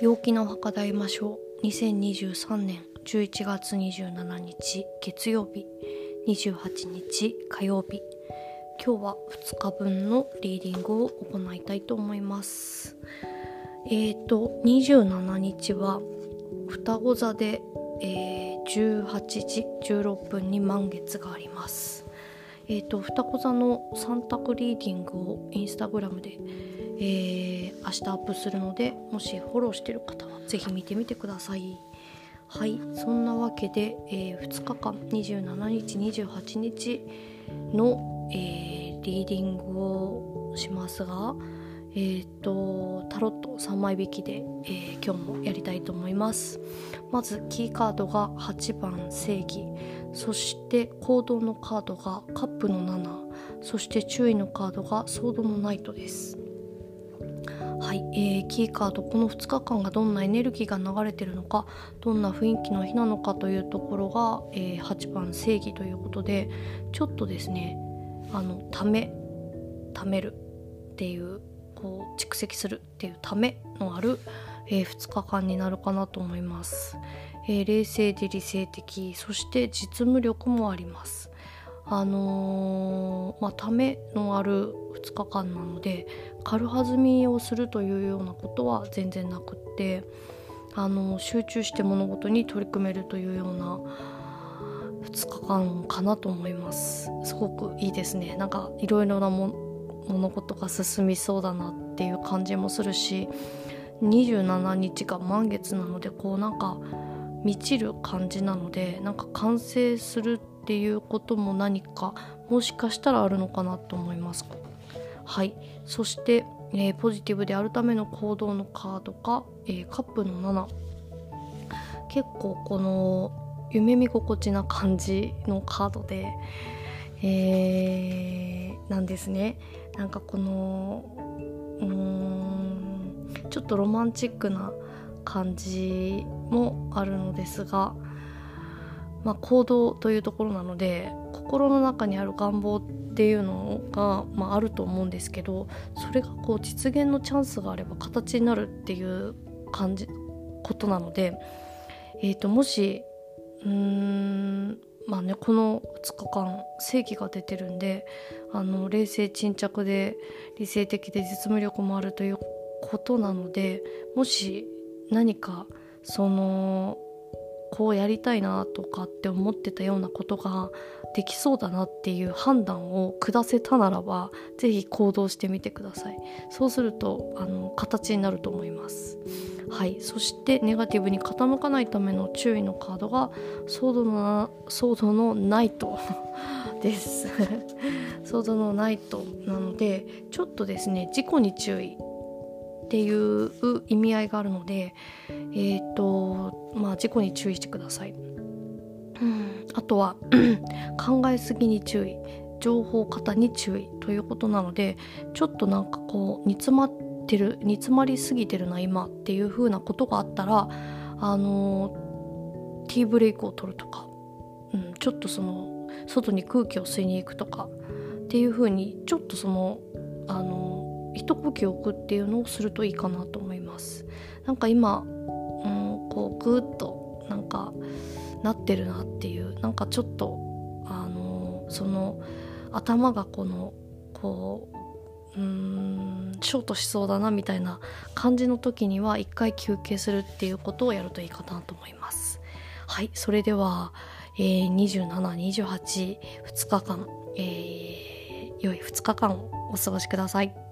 陽気なお墓で会いましょう。2023年11月27日月曜日。28日火曜日。今日は2日分のリーディングを行いたいと思います。えーと27日は双子座で、えー、18時16分に満月があります。えーと、双子座の3択リーディングをインスタグラムで、えー、明日アップするのでもしフォローしてる方は是非見てみてください。はいそんなわけで、えー、2日間27日28日の、えー、リーディングをしますがえーと、タロット3枚引きで、えー、今日もやりたいと思います。まずキーカードが8番正義。そして行動のカードがカップの7そして注意のカードがソードのナイトです。はい、えー、キーカードこの2日間がどんなエネルギーが流れてるのかどんな雰囲気の日なのかというところが、えー、8番正義ということでちょっとですねあのためためるっていうこう蓄積するっていうためのある、えー、2日間になるかなと思います。えー、冷静で理性的そして実務力もあります。あのー、まあためのある2日間なので軽はずみをするというようなことは全然なくってあのー、集中して物事に取り組めるというような2日間かなと思います。すごくいいですね。なんかいろいろな物事が進みそうだなっていう感じもするし27日が満月なのでこうなんか満ちる感じなのでなんか完成するっていうことも何かもしかしたらあるのかなと思います。はい。そして、えー、ポジティブであるための行動のカードが、えー、カップの7結構この夢見心地な感じのカードで、えー、なんですね。なんかこのうーんちょっとロマンチックな感じもあるのですが、まあ、行動というところなので心の中にある願望っていうのが、まあ、あると思うんですけどそれがこう実現のチャンスがあれば形になるっていう感じことなので、えー、ともしうーんまあねこの2日間正義が出てるんであの冷静沈着で理性的で実務力もあるということなのでもし何かそのこうやりたいなとかって思ってたようなことができそうだなっていう判断を下せたならば是非行動してみてください。そうするとあの形になると思います。はい。そしてネガティブに傾かないための注意のカードがソードのソードのナイトですソードのナイトなのでちょっとですね事故に注意っていう意味合いがあるので、えーとまあ、事故に注意してください。うん、あとは 考えすぎに注意情報過多に注意ということなのでちょっとなんかこう煮詰まってる煮詰まりすぎてるな今っていう風なことがあったらあのティーブレイクを取るとか、うん、ちょっとその外に空気を吸いに行くとかっていう風にちょっとそのあの一呼吸置くっていうのをするといいかなと思います。なんか今、うん、こうグーッとなんかなってるなっていうなんかちょっとあのその頭がこのこううんショートしそうだなみたいな感じの時には一回休憩するっていうことをやるといいかなと思います。はいそれでは、えー、2728日間、えー、良い2日間をお過ごしください。